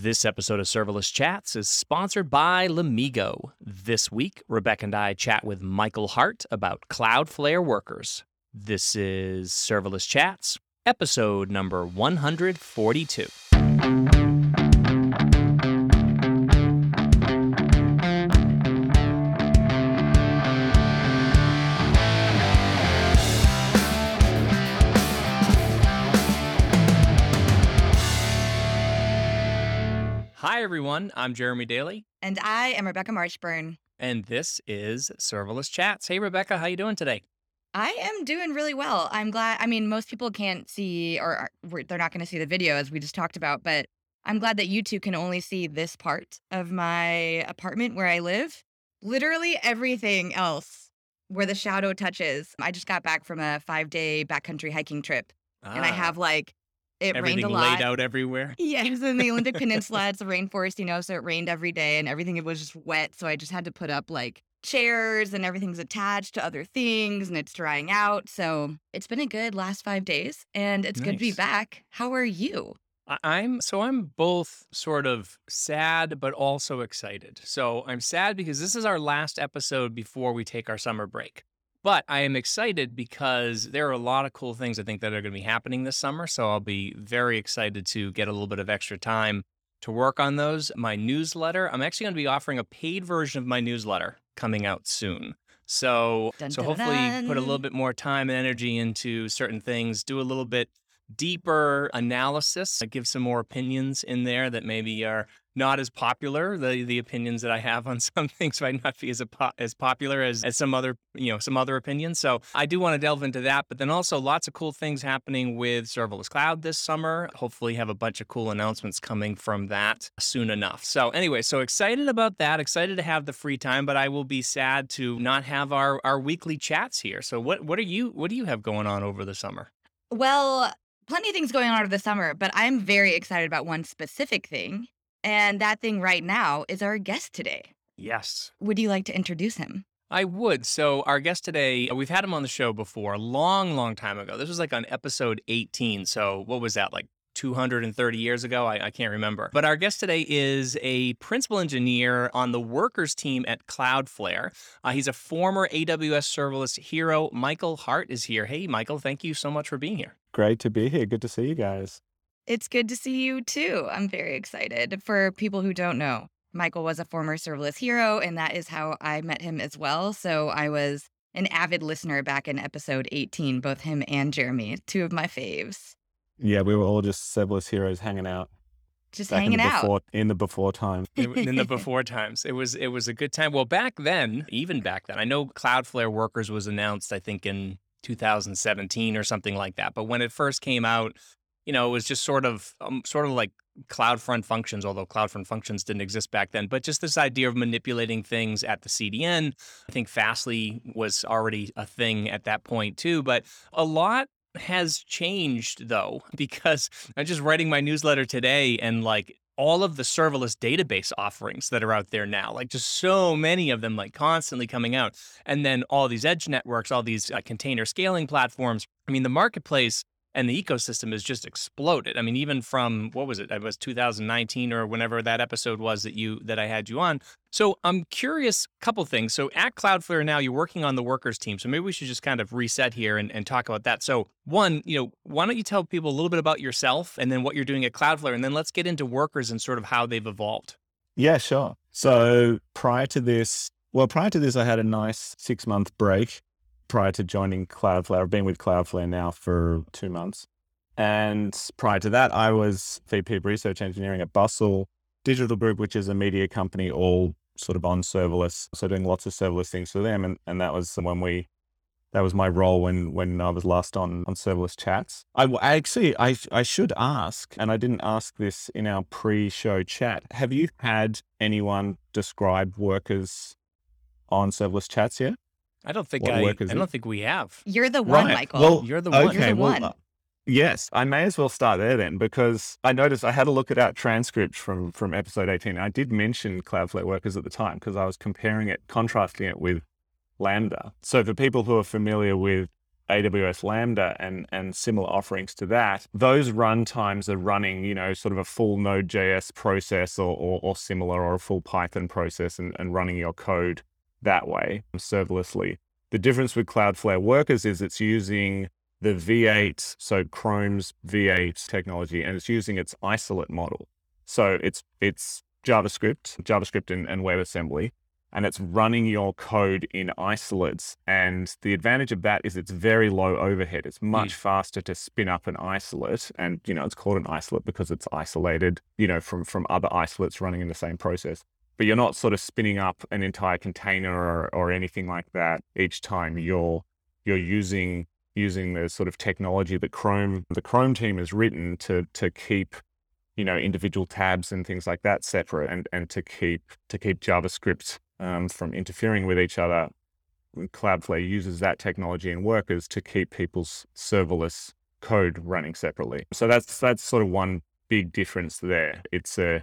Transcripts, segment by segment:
This episode of Serverless Chats is sponsored by Lumigo. This week, Rebecca and I chat with Michael Hart about Cloudflare workers. This is Serverless Chats, episode number 142. Everyone. I'm Jeremy Daly, And I am Rebecca Marshburn. and this is Serverless Chats. Hey, Rebecca, how you doing today? I am doing really well. I'm glad. I mean, most people can't see, or are- they're not going to see the video as we just talked about, but I'm glad that you two can only see this part of my apartment where I live. Literally everything else where the shadow touches. I just got back from a five day backcountry hiking trip, and I Ah, have like, it rained everything a lot. laid out everywhere. Yes, in the Olympic Peninsula, it's a rainforest, you know, so it rained every day and everything it was just wet. So I just had to put up like chairs and everything's attached to other things and it's drying out. So it's been a good last five days and it's good to be Nice. back. How are you? I'm so I'm both sort of sad but also excited. So I'm sad because this is our last episode before we take our summer break. But I am excited because there are a lot of cool things I think that are going to be happening this summer. So I'll be very excited to get a little bit of extra time to work on those. My newsletter, I'm actually going to be offering a paid version of my newsletter coming out soon. So Dun, so dun, hopefully put a little bit more time and energy into certain things, do a little bit deeper analysis, I give some more opinions in there that maybe are not as popular. The the opinions that I have on some things might not be as po- as popular as, as some other you know some other opinions. So I do want to delve into that, but then also lots of cool things happening with Serverless Cloud this summer. Hopefully, have a bunch of cool announcements coming from that soon enough. So anyway, so excited about that. Excited to have the free time, but I will be sad to not have our our weekly chats here. So what what are you what do you have going on over the summer? Well, plenty of things going on over the summer, but I'm very excited about one specific thing. And that thing right now is our guest today. Yes. Would you like to introduce him? I would. So, our guest today, we've had him on the show before a long, long time ago. This was like on episode 18. So, what was that, like 230 years ago? I, I can't remember. But our guest today is a principal engineer on the workers team at Cloudflare. Uh, he's a former AWS serverless hero. Michael Hart is here. Hey, Michael, thank you so much for being here. Great to be here. Good to see you guys. It's good to see you too. I'm very excited. For people who don't know, Michael was a former serverless hero, and that is how I met him as well. So I was an avid listener back in episode 18, both him and Jeremy, two of my faves. Yeah, we were all just serverless heroes hanging out Just back hanging in the out. before in the before time. It in the before times. It was it was a good time. Well, back then, even back then, I know Cloudflare Workers was announced. I think in 2017 or something like that. But when it first came out, you know, it was just sort of um, sort of like CloudFront functions, although CloudFront functions didn't exist back then. But just this idea of manipulating things at the CDN. I think Fastly was already a thing at that point too. But a lot has changed though, because I'm just writing my newsletter today and like all of the serverless database offerings that are out there now, like just so many of them, like constantly coming out. And then all these edge networks, all these uh, container scaling platforms. I mean, the marketplace and the ecosystem has just exploded. I mean, even from what was it? It was 2019 or whenever that episode was that you that I had you on. So I'm curious, couple things. So at Cloudflare now, you're working on the workers team. So maybe we should just kind of reset here and, and talk about that. So one, you know, why don't you tell people a little bit about yourself and then what you're doing at Cloudflare, and then let's get into workers and sort of how they've evolved. Yeah, sure. So prior to this, well, prior to this, I had a nice six month break prior to joining Cloudflare. I've been with Cloudflare now for two months. And prior to that, I was VP of Research Engineering at Bustle Digital Group, which is a media company all sort of on serverless. So doing lots of serverless things for them. And, and that was when we, that was my role when, when I was last on, on serverless chats. I actually, I, I should ask, and I didn't ask this in our pre-show chat. Have you had anyone describe workers on serverless chats yet? I don't think What I, I it? don't think we have. You're the one, Right. Michael. Well, You're the one. You're Okay, the well, one. uh, yes, I may as well start there then because I noticed I had a look at our transcript from from episode 18. I did mention Cloudflare workers at the time because I was comparing it, contrasting it with Lambda. So for people who are familiar with AWS Lambda and and similar offerings to that, those runtimes are running, you know, sort of a full Node.js process or, or, or similar or a full Python process and, and running your code that way serverlessly. The difference with Cloudflare Workers is it's using the V8, so Chrome's V8 technology, and it's using its isolate model. So it's it's JavaScript, JavaScript and, and WebAssembly, and it's running your code in isolates. And the advantage of that is it's very low overhead. It's much mm. faster to spin up an isolate. And, you know, it's called an isolate because it's isolated, you know, from, from other isolates running in the same process. But you're not sort of spinning up an entire container or, or anything like that each time you're you're using using the sort of technology that Chrome the Chrome team has written to to keep you know individual tabs and things like that separate and and to keep to keep JavaScript um, from interfering with each other. Cloudflare uses that technology and workers to keep people's serverless code running separately. So that's that's sort of one big difference there. It's a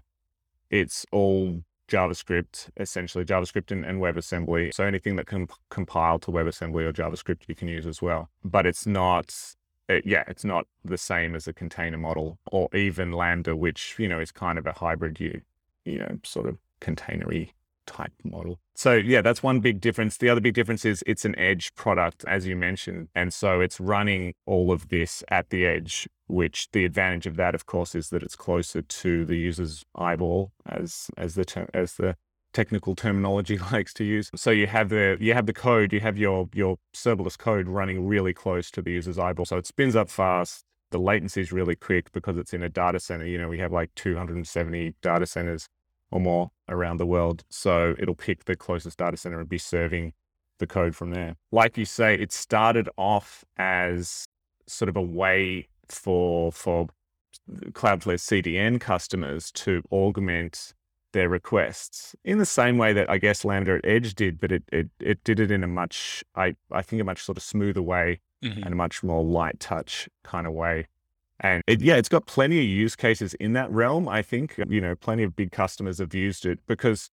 it's all JavaScript, essentially JavaScript and, and WebAssembly. So anything that can compile to WebAssembly or JavaScript you can use as well. But it's not it, yeah, it's not the same as a container model or even Lambda, which, you know, is kind of a hybrid, you, you know, sort of containery type model. So yeah, that's one big difference. The other big difference is it's an edge product, as you mentioned. And so it's running all of this at the edge, which the advantage of that, of course, is that it's closer to the user's eyeball as as the ter- as the technical terminology likes to use. So you have the you have the code, you have your your serverless code running really close to the user's eyeball. So it spins up fast. The latency is really quick because it's in a data center. You know, we have like 270 data centers or more around the world. So it'll pick the closest data center and be serving the code from there. Like you say, it started off as sort of a way for for Cloudflare CDN customers to augment their requests in the same way that I guess Lambda at Edge did, but it it, it did it in a much I, I think a much sort of smoother way mm-hmm. and a much more light touch kind of way. And it, yeah, it's got plenty of use cases in that realm. I think um, you know plenty of big customers have used it because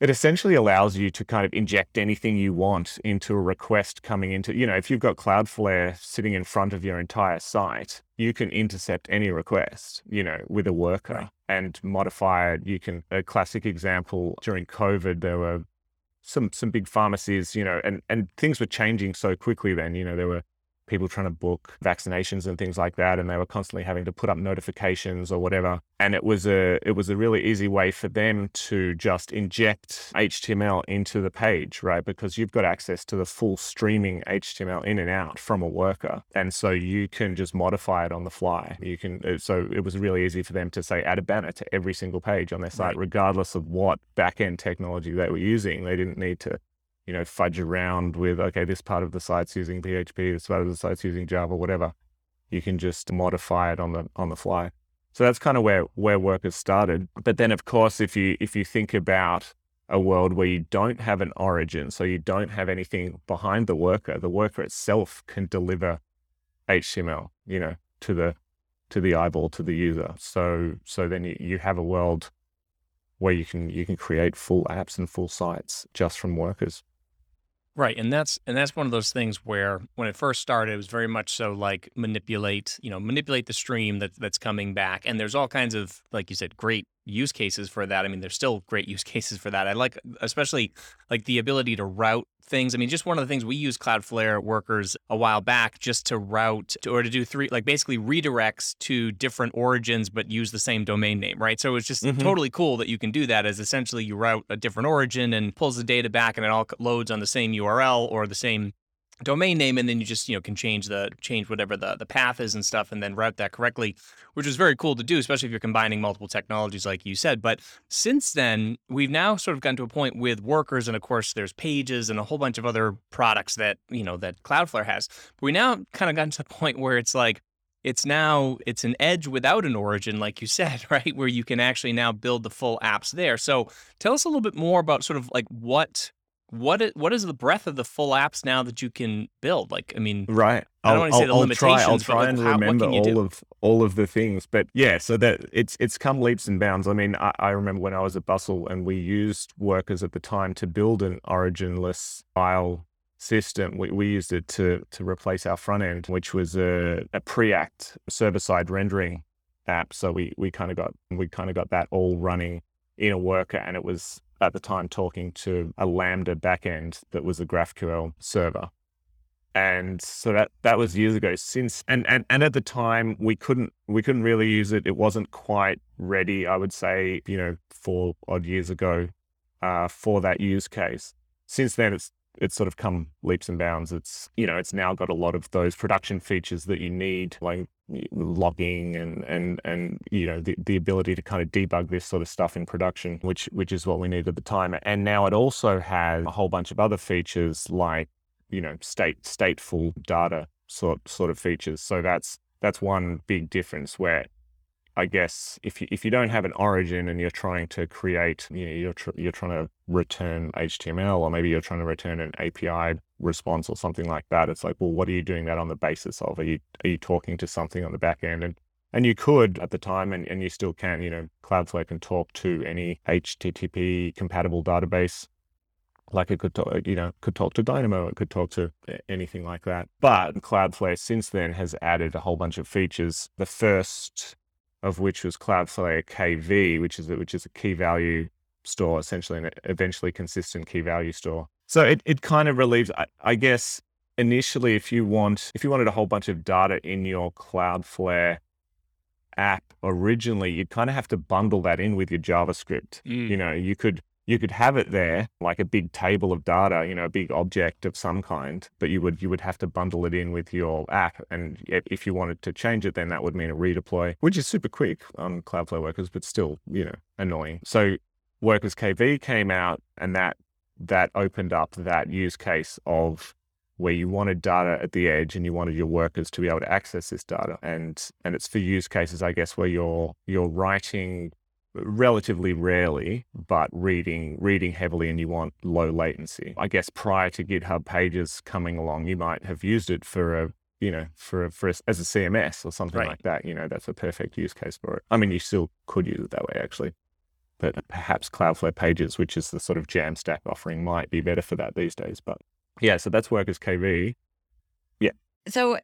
it essentially allows you to kind of inject anything you want into a request coming into, you know, if you've got Cloudflare sitting in front of your entire site, you can intercept any request, you know, with a worker right. and modify it. You can, a classic example during COVID, there were some, some big pharmacies, you know, and, and things were changing so quickly then, you know, there were people trying to book vaccinations and things like that and they were constantly having to put up notifications or whatever. And it was a it was a really easy way for them to just inject html into the page right? Because you've got access to the full streaming html in and out from a worker. And so you can just modify it on the fly. You can uh, so it was really easy for them to say add a banner to every single page on their site right. regardless of what backend technology they were using. They didn't need to you know, fudge around with, okay, this part of the site's using PHP, this part of the site's using Java, whatever. You can just modify it on the on the fly. So that's kind of where where workers started. But then of course if you if you think about a world where you don't have an origin, so you don't have anything behind the worker, the worker itself can deliver HTML, you know, to the to the eyeball, to the user. So so then you, you have a world where you can you can create full apps and full sites just from workers. Right, and that's and that's one of those things where when it first started, it was very much so like manipulate, you know, manipulate the stream that that's coming back, and there's all kinds of like you said, great use cases for that. I mean, there's still great use cases for that. I like especially like the ability to route things. I mean, just one of the things we use Cloudflare workers a while back just to route to, or to do three like basically redirects to different origins but use the same domain name, right? So it's just mm-hmm. totally cool that you can do that as essentially you route a different origin and pulls the data back and it all loads on the same URL or the same domain name and then you just you know can change the change whatever the the path is and stuff and then route that correctly which is very cool to do especially if you're combining multiple technologies like you said. But since then we've now sort of gotten to a point with workers and of course there's pages and a whole bunch of other products that you know that cloudflare has. But we now kind of gotten to the point where it's like it's now it's an edge without an origin like you said right? Where you can actually now build the full apps there. So tell us a little bit more about sort of like what what is, what is the breadth of the full apps now that you can build? Like, I mean, right. I don't want to say the I'll limitations. Try, I'll try like, and how, remember all do? of all of the things, but yeah. So that it's it's come leaps and bounds. I mean, I, I, remember when I was at Bustle and we used workers at the time to build an originless file system. We, we used it to to replace our front end, which was a, a Preact server side rendering app. So we we kind of got we kind of got that all running in a worker, and it was at the time talking to a Lambda backend that was a GraphQL server. And so that that was years ago. Since and, and and at the time we couldn't we couldn't really use it. It wasn't quite ready. I would say you know four odd years ago uh, for that use case. Since then, it's it's sort of come leaps and bounds. It's you know it's now got a lot of those production features that you need, like logging and and and you know the, the ability to kind of debug this sort of stuff in production, which which is what we need at the time. And now it also has a whole bunch of other features like you know state stateful data sort sort of features. So that's that's one big difference where I guess if you if you don't have an origin and you're trying to create, you know, you're tr- you're trying to return HTML or maybe you're trying to return an API response or something like that. It's like, well, what are you doing that on the basis of? Are you are you talking to something on the back end? And and you could at the time, and, and you still can. You know, Cloudflare can talk to any HTTP compatible database like it could talk, you know, could talk to Dynamo, it could talk to anything like that. But Cloudflare since then has added a whole bunch of features. The first of which was Cloudflare KV, which is a, which is a key value store, essentially, an eventually consistent key value store. So it, it kind of relieves, I, I guess, initially, if you want, if you wanted a whole bunch of data in your Cloudflare app originally, you'd kind of have to bundle that in with your JavaScript. Mm. You know, you could you could have it there like a big table of data, you know, a big object of some kind, but you would you would have to bundle it in with your app. And if you wanted to change it, then that would mean a redeploy, which is super quick on Cloudflare Workers, but still, you know, annoying. So Workers KV came out, and that that opened up that use case of where you wanted data at the edge and you wanted your workers to be able to access this data and and it's for use cases i guess where you're you're writing relatively rarely, but reading reading heavily and you want low latency. I guess prior to GitHub Pages coming along, you might have used it for a you know for a, for a, as a CMS or something right. like that. You know, that's a perfect use case for it. I mean, you still could use it that way actually, but perhaps Cloudflare Pages, which is the sort of Jamstack offering, might be better for that these days. But yeah, so that's Workers KV. Yeah. So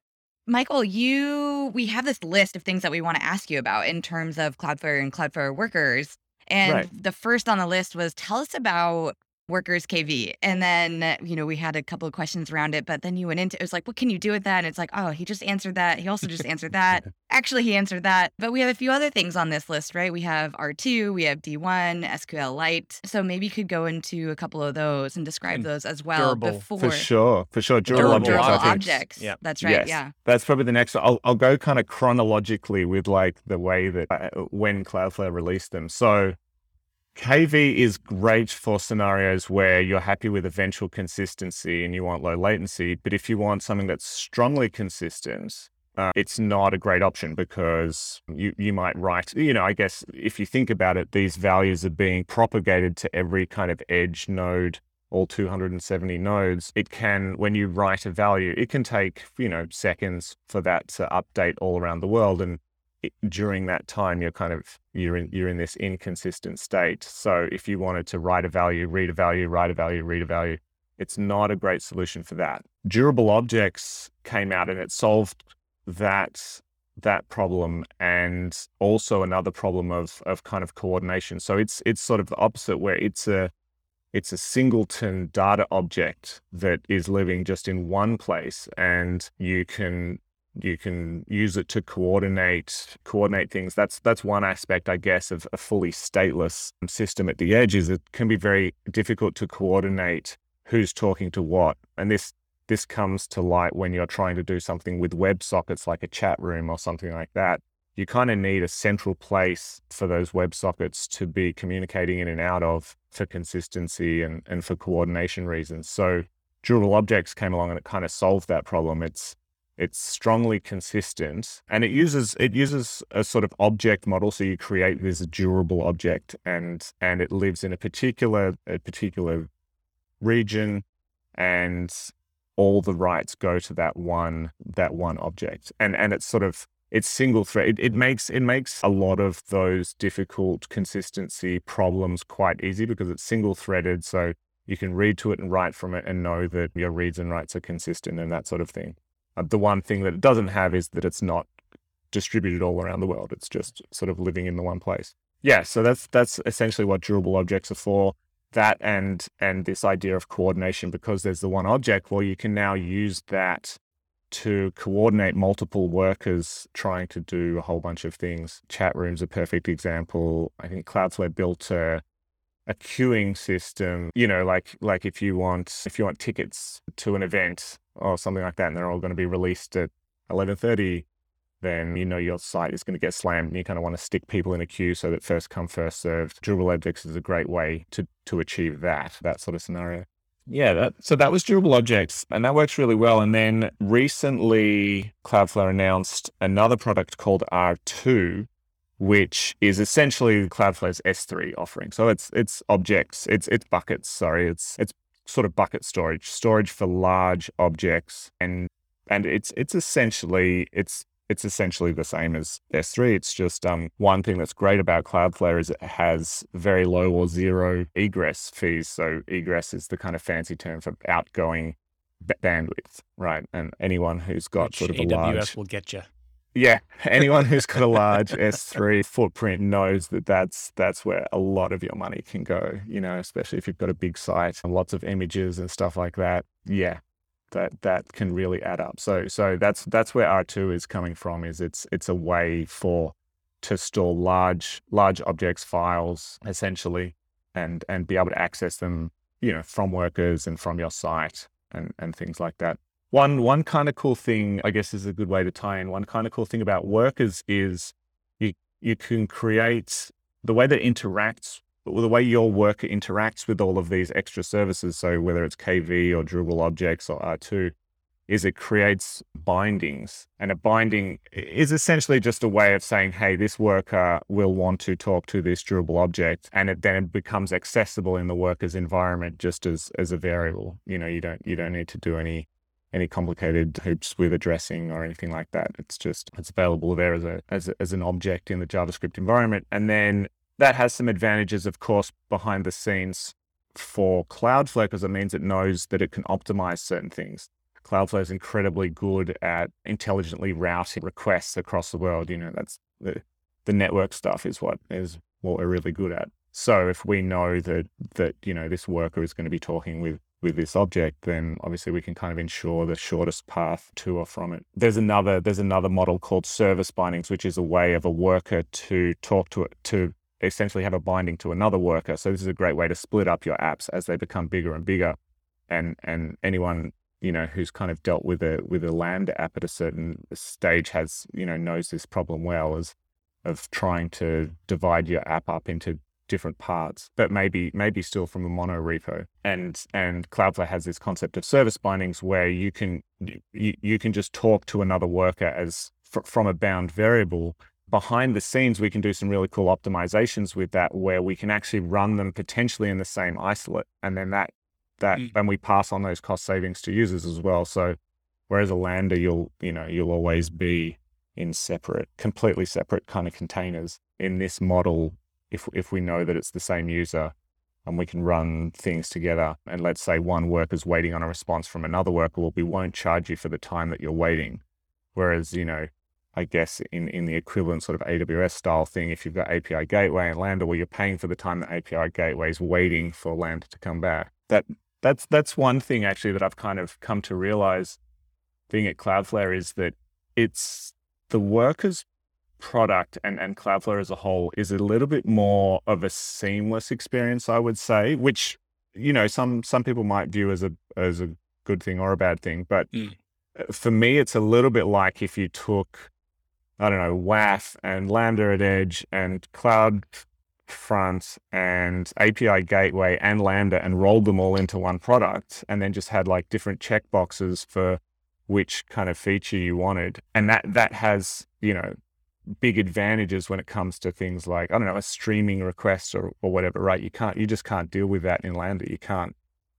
Michael, you we have this list of things that we want to ask you about in terms of Cloudflare and Cloudflare workers. And right. the first on the list was tell us about workers KV. And then, you know, we had a couple of questions around it, but then you went into it was like, what can you do with that? And it's like, oh, he just answered that. He also just answered that. Actually, he answered that. But we have a few other things on this list, right? We have R2, we have D1, SQLite. So maybe you could go into a couple of those and describe and those as well durable. before. For sure. For sure. Durable, durable objects. Durable objects. Yeah. That's right. Yes. Yeah. That's probably the next. I'll, I'll go kind of chronologically with like the way that uh, when Cloudflare released them. So KV is great for scenarios where you're happy with eventual consistency and you want low latency. But if you want something that's strongly consistent, uh, it's not a great option because you, you might write, you know, I guess if you think about it, these values are being propagated to every kind of edge node, all 270 nodes. It can, when you write a value, it can take, you know, seconds for that to update all around the world. And during that time you're kind of you're in you're in this inconsistent state. So if you wanted to write a value read a value write a value read a value it's not a great solution for that. Durable objects came out and it solved that that problem and also another problem of of kind of coordination. So it's it's sort of the opposite where it's a it's a singleton data object that is living just in one place and you can you can use it to coordinate coordinate things. That's that's one aspect i guess of a fully stateless system at the edge is it can be very difficult to coordinate who's talking to what. And this this comes to light when you're trying to do something with web sockets like a chat room or something like that. You kind of need a central place for those web sockets to be communicating in and out of for consistency and, and for coordination reasons. So durable objects came along and it kind of solved that problem. It's it's strongly consistent and it uses it uses a sort of object model. So you create this durable object and and it lives in a particular a particular region and all the rights go to that one that one object. And and it's sort of it's single thread. It, it makes it makes a lot of those difficult consistency problems quite easy because it's single threaded. So you can read to it and write from it and know that your reads and writes are consistent and that sort of thing. Uh, the one thing that it doesn't have is that it's not distributed all around the world. It's just sort of living in the one place. Yeah, so that's that's essentially what durable objects are for. That and and this idea of coordination because there's the one object, well, you can now use that to coordinate multiple workers trying to do a whole bunch of things. Chat room's are a perfect example. I think Cloudflare built a a queuing system, you know, like like if you want if you want tickets to an event or something like that and they're all going to be released at 11:30 then you know your site is going to get slammed and you kind of want to stick people in a queue so that first come first served durable objects is a great way to to achieve that that sort of scenario yeah, that, so that was durable objects, and that works really well. And then recently, Cloudflare announced another product called R2, which is essentially Cloudflare's S3 offering. So it's it's objects, it's it's buckets. Sorry, it's it's sort of bucket storage, storage for large objects, and and it's it's essentially it's it's essentially the same as S3. It's just um, one thing that's great about Cloudflare is it has very low or zero egress fees. So egress is the kind of fancy term for outgoing b- bandwidth, right? And anyone who's got Which sort of AWS a large will get you. Yeah, anyone who's got a large S3 footprint knows that that's that's where a lot of your money can go. You know, especially if you've got a big site and lots of images and stuff like that. Yeah, that that can really add up. So so that's that's where R2 is coming from. Is it's it's a way for to store large large objects files essentially, and and be able to access them, you know, from workers and from your site and and things like that. One one kind of cool thing, I guess, is a good way to tie in. One kind of cool thing about workers is you you can create the way that interacts the way your worker interacts with all of these extra services. So whether it's KV or durable objects or R2, is it creates bindings. And a binding is essentially just a way of saying, hey, this worker will want to talk to this durable object. And it then it becomes accessible in the worker's environment just as as a variable. You know, you don't you don't need to do any any complicated hoops with addressing or anything like that. It's just it's available there as a as, a, as an object in the JavaScript environment. And then that has some advantages, of course, behind the scenes for Cloudflare because it means it knows that it can optimize certain things. Cloudflare is incredibly good at intelligently routing requests across the world. You know, that's the the network stuff is what is what we're really good at. So if we know that that you know this worker is going to be talking with with this object, then obviously we can kind of ensure the shortest path to or from it. There's another there's another model called service bindings, which is a way of a worker to talk to it to essentially have a binding to another worker. So this is a great way to split up your apps as they become bigger and bigger. And and anyone you know who's kind of dealt with a with a Lambda app at a certain stage has you know knows this problem well as of trying to divide your app up into different parts, but maybe maybe still from a mono repo. And and Cloudflare has this concept of service bindings where you can you, you can just talk to another worker as fr- from a bound variable behind the scenes, we can do some really cool optimizations with that where we can actually run them potentially in the same isolate. And then that, that, mm. and we pass on those cost savings to users as well. So whereas a Lambda, you'll, you know, you'll always be in separate, completely separate kind of containers. In this model, if, if we know that it's the same user, and we can run things together. And let's say one worker's waiting on a response from another worker, well, we won't charge you for the time that you're waiting. Whereas, you know, I guess, in, in the equivalent sort of AWS style thing, if you've got API gateway and Lambda, where you're paying for the time that API gateway is waiting for Lambda to come back. That that's that's one thing actually that I've kind of come to realize being at Cloudflare is that it's the workers product and, and Cloudflare as a whole is a little bit more of a seamless experience, I would say, which, you know, some some people might view as a as a good thing or a bad thing. But mm. for me, it's a little bit like if you took I don't know, WAF and Lambda at Edge and Cloud Front and API Gateway and Lambda and rolled them all into one product and then just had like different checkboxes for which kind of feature you wanted. And that that has, you know, big advantages when it comes to things like, I don't know, a streaming request or, or whatever, right? You can't you just can't deal with that in Lambda. You can't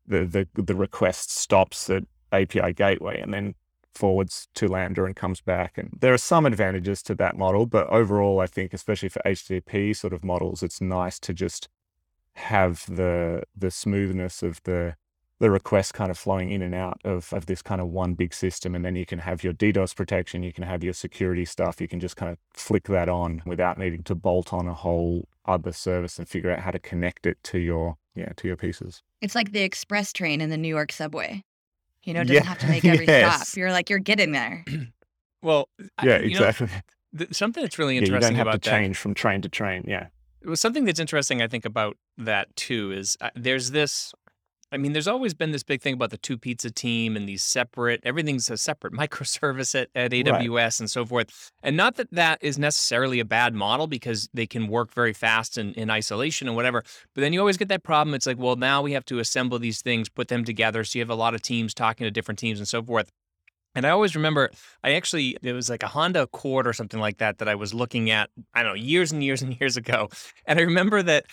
the the the request stops at API gateway and then forwards to Lambda and comes back. And there are some advantages to that model, but overall, I think, especially for HTTP sort of models, it's nice to just have the the smoothness of the the requests kind of flowing in and out of, of this kind of one big system. And then you can have your DDoS protection, you can have your security stuff, you can just kind of flick that on without needing to bolt on a whole other service and figure out how to connect it to your yeah, to your pieces. It's like the express train in the New York subway. You know, it doesn't Yeah, have to make every yes. stop. You're like, you're getting there. Well, I- Yeah, you know, exactly. th- something that's really yeah, you don't interesting have to about that. change from train to train. Yeah. It was something that's interesting, I think, about that too is uh, there's this. I mean, there's always been this big thing about the two pizza team and these separate, everything's a separate microservice at, at AWS and so forth. And not that that is necessarily a bad model because they can work very fast in, in isolation and whatever. But then you always get that problem. It's like, well, now we have to assemble these things, put them together. So you have a lot of teams talking to different teams and so forth. And I always remember, I actually, it was like a Honda Accord or something like that that I was looking at, I don't know, years and years and years ago. And I remember that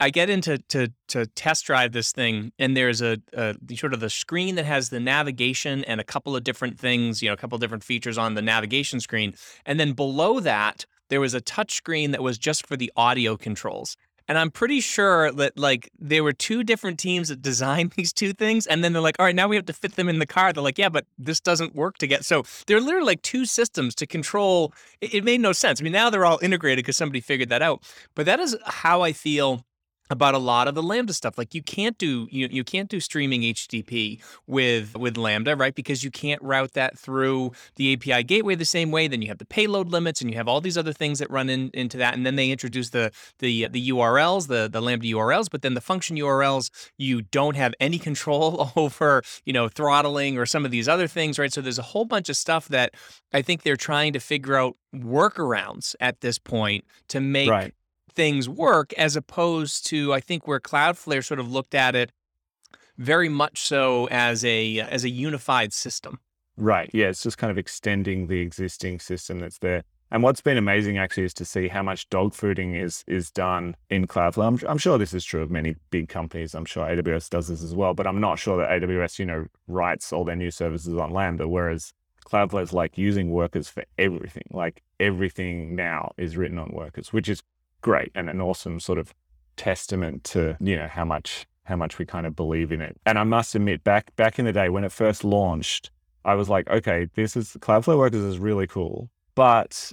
I get into to to test drive this thing, and there's a, a sort of the screen that has the navigation and a couple of different things, you know, a couple of different features on the navigation screen, and then below that there was a touch screen that was just for the audio controls. And I'm pretty sure that like there were two different teams that designed these two things, and then they're like, all right, now we have to fit them in the car. They're like, yeah, but this doesn't work together. So they're literally like two systems to control. It, it made no sense. I mean, now they're all integrated because somebody figured that out. But that is how I feel about a lot of the lambda stuff like you can't do you, you can't do streaming http with with lambda right because you can't route that through the api gateway the same way then you have the payload limits and you have all these other things that run in, into that and then they introduce the the uh, the urls the the lambda urls but then the function urls you don't have any control over you know throttling or some of these other things right so there's a whole bunch of stuff that i think they're trying to figure out workarounds at this point to make Right. Things work as opposed to I think where Cloudflare sort of looked at it very much so as a uh, as a unified system. Right. Yeah. It's just kind of extending the existing system that's there. And what's been amazing actually is to see how much dog fooding is is done in Cloudflare. I'm, I'm sure this is true of many big companies. I'm sure AWS does this as well, but I'm not sure that AWS, you know, writes all their new services on Lambda, whereas Cloudflare is like using workers for everything. Like everything now is written on workers, which is great and an awesome sort of testament to, you know, how much how much we kind of believe in it. And I must admit, back back in the day when it first launched, I was like, okay, this is Cloudflare Workers is really cool, but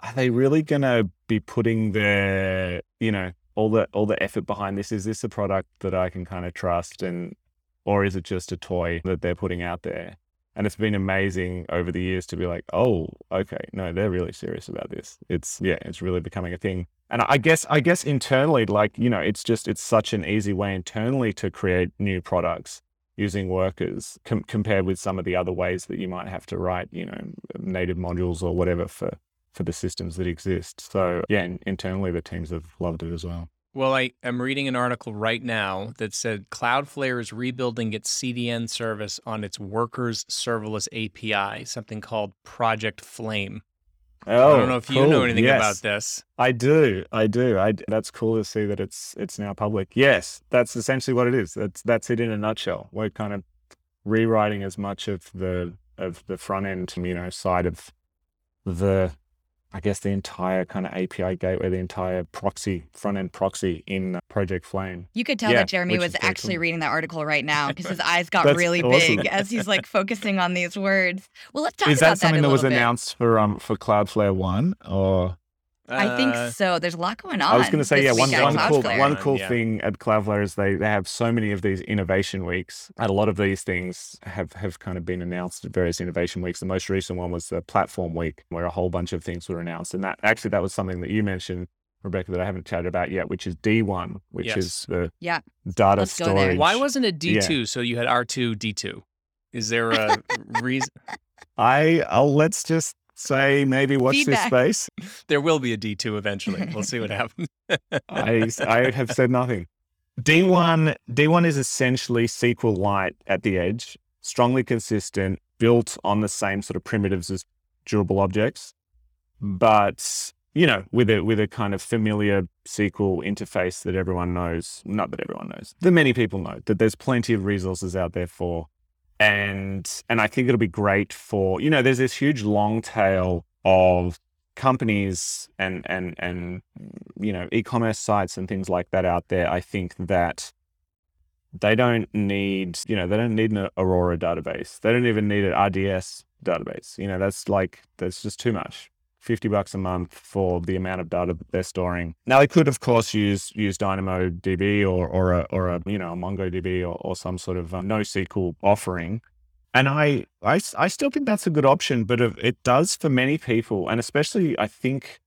are they really gonna be putting their, you know, all the all the effort behind this? Is this a product that I can kind of trust, and or is it just a toy that they're putting out there? And it's been amazing over the years to be like, oh, okay, no, they're really serious about this. It's yeah, it's really becoming a thing. And I guess I guess internally, like you know, it's just it's such an easy way internally to create new products using workers com- compared with some of the other ways that you might have to write, you know, native modules or whatever for for the systems that exist. So yeah, internally the teams have loved it as well. Well, I am reading an article right now that said Cloudflare is rebuilding its CDN service on its workers serverless API, something called Project Flame. Oh, I don't oh, know if you know anything Yes. about this. I do. I do. I, that's cool to see that it's it's now public. Yes, that's essentially what it is. That's that's it in a nutshell. We're kind of rewriting as much of the of the front end, you know, side of the I guess the entire kind of API gateway, the entire proxy front end proxy in Project Flame. You could tell Yeah, that Jeremy was actually cool. reading that article right now because his eyes got really awesome. big as he's like focusing on these words. Well, let's talk Is about that something that, that, was bit. announced for um for Cloudflare One or I think Uh, so. There's a lot going on. I was going to say, yeah, one, one cool, one cool Yeah. thing at Cloudflare is they, they have so many of these innovation weeks. And a lot of these things have, have kind of been announced at various innovation weeks. The most recent one was the platform week, where a whole bunch of things were announced. And that actually, that was something that you mentioned, Rebecca, that I haven't chatted about yet, which is D1, which Yes. is the Yeah. data Let's storage. Why wasn't it D2? So you had R2, D2. Is there a reason? I, I'll, let's just say maybe watch Feedback. this space. There will be a D2 eventually. We'll see what happens. I, I have said nothing. D1 D1 is essentially SQLite at the edge, strongly consistent, built on the same sort of primitives as durable objects, but you know, with a with a kind of familiar SQL interface that everyone knows. Not that everyone knows, that many people know that there's plenty of resources out there for, and and I think it'll be great for you know, there's this huge long tail of companies and and and you know e-commerce sites and things like that out there, I think that they don't need you know they don't need an Aurora database. They don't even need an RDS database. You know that's like that's just too much. 50 bucks a month for the amount of data that they're storing. Now they could of course use use DynamoDB or or a or a you know a MongoDB or, or some sort of uh, NoSQL offering. And I, I, I still think that's a good option, but it does for many people, and especially I think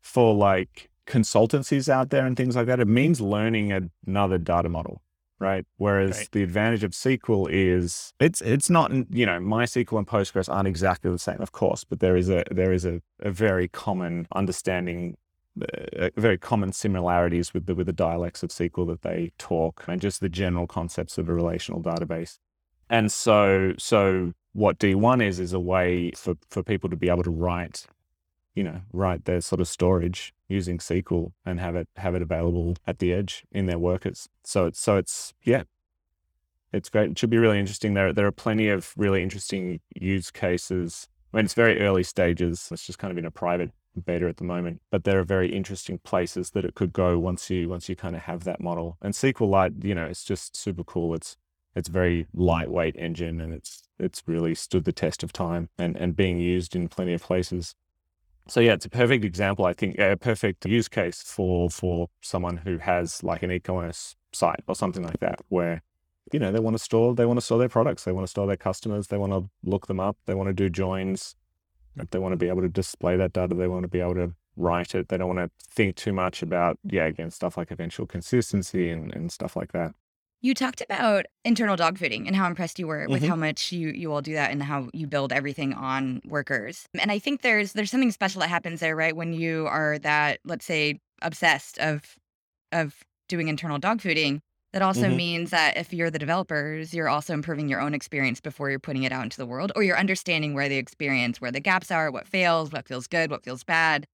for like consultancies out there and things like that, it means learning another data model right? Whereas right. the advantage of SQL is it's it's not you know MySQL and Postgres aren't exactly the same, of course, but there is a there is a, a very common understanding. Uh, very common similarities with the with the dialects of SQL that they talk, and just the general concepts of a relational database. And so, so what D1 is is a way for for people to be able to write you know, write their sort of storage using SQL and have it have it available at the edge in their workers. So it's so it's yeah, it's great. It should be really interesting. There there are plenty of really interesting use cases. I mean, it's very early stages. It's just kind of in a private beta at the moment, but there are very interesting places that it could go once you once you kind of have that model. And SQLite, you know, it's just super cool. It's it's very lightweight engine and it's it's really stood the test of time and and being used in plenty of places. So yeah, it's a perfect example. I think a perfect use case for for someone who has like an e-commerce site or something like that, where you know they want to store they want to store their products, they want to store their customers, they want to look them up, they want to do joins, they want to be able to display that data, they want to be able to write it, they don't want to think too much about yeah again stuff like eventual consistency and, and stuff like that. You talked about internal dog fooding and how impressed you were with mm-hmm. how much you you all do that and how you build everything on workers. And I think there's there's something special that happens there, right? When you are that, let's say, obsessed of of doing internal dog fooding, that also mm-hmm. means that if you're the developers, you're also improving your own experience before you're putting it out into the world, or you're understanding where the experience, where the gaps are, what fails, what feels good, what feels bad.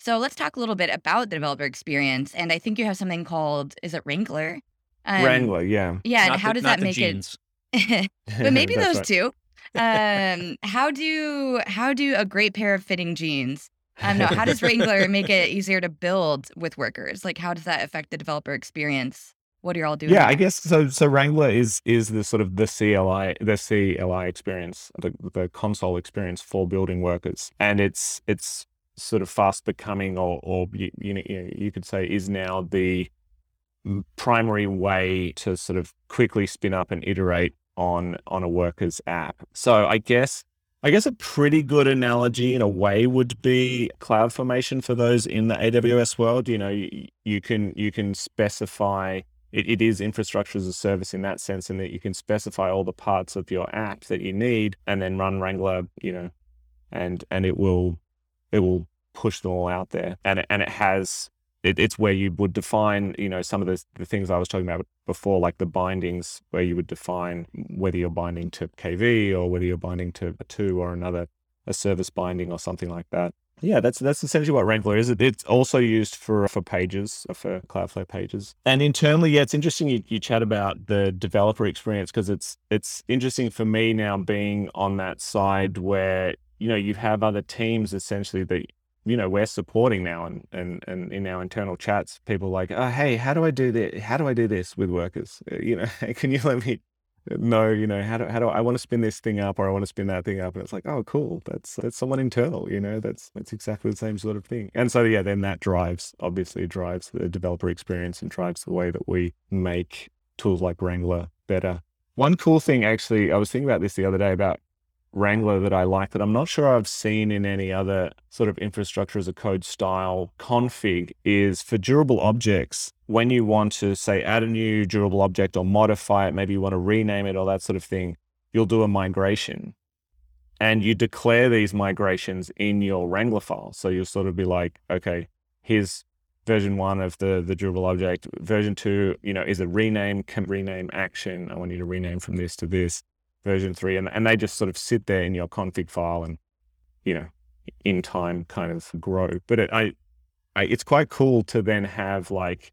So let's talk a little bit about the developer experience. And I think you have something called, is it Wrangler? Um, Wrangler, yeah. Yeah, and how the, does that make jeans. it? but maybe those right. two. Um, how do how do a great pair of fitting jeans? Um, no, how does Wrangler make it easier to build with workers? Like, how does that affect the developer experience? What are you all doing? Yeah, there? I guess so. So Wrangler is is the sort of the CLI the CLI experience, the the console experience for building workers, and it's it's sort of fast becoming, or or you, you know you could say is now the primary way to sort of quickly spin up and iterate on on a worker's app. So I guess I guess a pretty good analogy in a way would be CloudFormation for those in the AWS world. You know, you, you can you can specify it, it is infrastructure as a service in that sense, in that you can specify all the parts of your app that you need, and then run Wrangler. You know, and and it will it will push them all out there, and and it has it, it's where you would define, you know, some of the, the things I was talking about before, like the bindings, where you would define whether you're binding to KV or whether you're binding to R2 or another, a service binding or something like that. Yeah, that's that's essentially what Wrangler is. It's also used for for pages, for Cloudflare pages. And internally, yeah, it's interesting you, you chat about the developer experience because it's it's interesting for me now being on that side where you know you have other teams essentially that you know we're supporting now and and and in our internal chats people like oh hey how do i do this how do i do this with workers? Uh, you know can you let me know you know how do, how do i want to spin this thing up or i want to spin that thing up? And it's like oh cool. That's that's someone internal you know that's that's exactly the same sort of thing. And so yeah then that drives obviously drives the developer experience and drives the way that we make tools like wrangler better. One cool thing actually i was thinking about this the other day about Wrangler that I like that I'm not sure I've seen in any other sort of infrastructure as a code style config is for durable objects. When you want to say add a new durable object or modify it, maybe you want to rename it or that sort of thing, you'll do a migration. And you declare these migrations in your Wrangler file. So you'll sort of be like, okay, here's version one of the the durable object. Version two, you know, is a rename, can rename action. I want you to rename from this to this version three, and, and they just sort of sit there in your config file and, you know, in time kind of grow. But it, I, I, it's quite cool to then have like,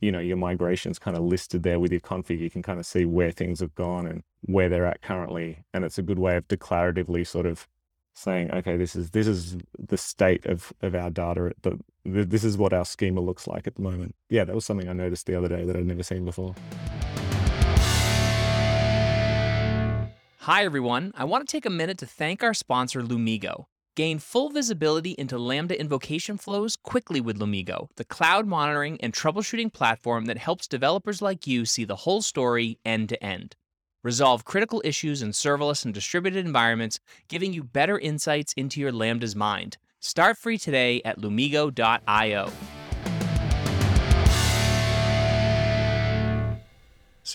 you know, your migrations kind of listed there with your config. You can kind of see where things have gone and where they're at currently. And it's a good way of declaratively sort of saying, okay, this is this is the state of of our data. The, this is what our schema looks like at the moment. Yeah, that was something I noticed the other day that I'd never seen before. Hi, everyone. I want to take a minute to thank our sponsor, Lumigo. Gain full visibility into Lambda invocation flows quickly with Lumigo, the cloud monitoring and troubleshooting platform that helps developers like you see the whole story end to end. Resolve critical issues in serverless and distributed environments, giving you better insights into your Lambda's mind. Start free today at lumigo.io.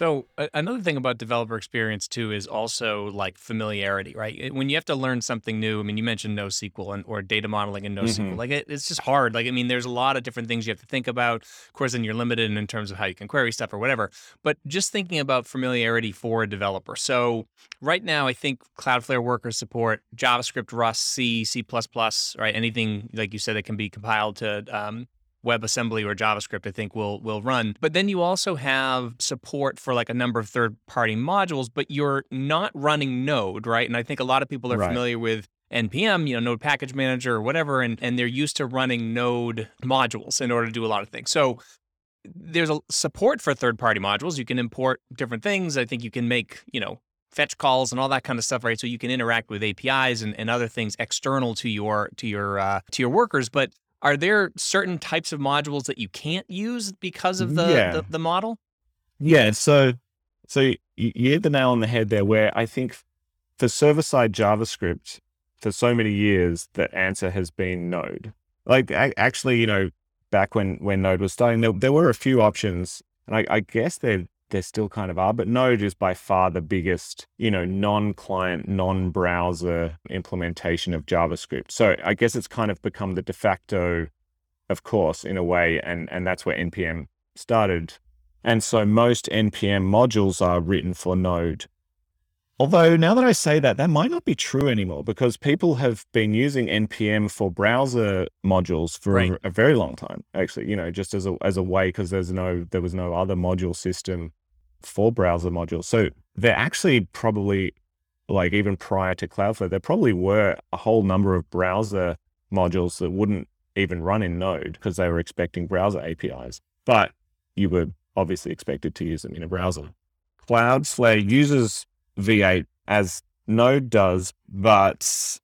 So a- another thing about developer experience too is also like familiarity, right? It- When you have to learn something new, I mean, you mentioned NoSQL and or data modeling in NoSQL. Mhm. Like it, it's just hard. Like I mean, there's a lot of different things you have to think about. Of course, then you're limited in terms of how you can query stuff or whatever. But just thinking about familiarity for a developer. So right now, I think Cloudflare workers support JavaScript, Rust, C, C++, right? Anything like you said that can be compiled to um, WebAssembly or JavaScript, I think will will run. But then you also have support for like a number of third-party modules, but you're not running Node, right? And I think a lot of people are Right. familiar with NPM, you know, Node Package Manager or whatever, and, and they're used to running Node modules in order to do a lot of things. So there's a support for third-party modules. You can import different things. I think you can make, you know, fetch calls and all that kind of stuff, right? So you can interact with APIs and, and other things external to your to your uh, to your workers. But are there certain types of modules that you can't use because of mm, the Yeah. the, the model? Yeah, so so you, you hit the nail on the head there. Where I think for server side JavaScript, for so many years, the answer has been Node. Like actually, you know, back when when Node was starting, there, there were a few options, and I, I guess there there still kind of are, but Node is by far the biggest, you know, non-client, non-browser implementation of JavaScript. So I guess it's kind of become the de facto, of course, in a way, and and that's where npm started and so most NPM modules are written for Node. Although now that I say that, that might not be true anymore because people have been using NPM for browser modules for Right. a, a very long time. Actually, you know, just as a as a way because there's no there was no other module system for browser modules. So there actually probably like even prior to Cloudflare, there probably were a whole number of browser modules that wouldn't even run in Node because they were expecting browser APIs. But you were obviously expected to use them in a browser. Cloudflare uses V8 as Node does, but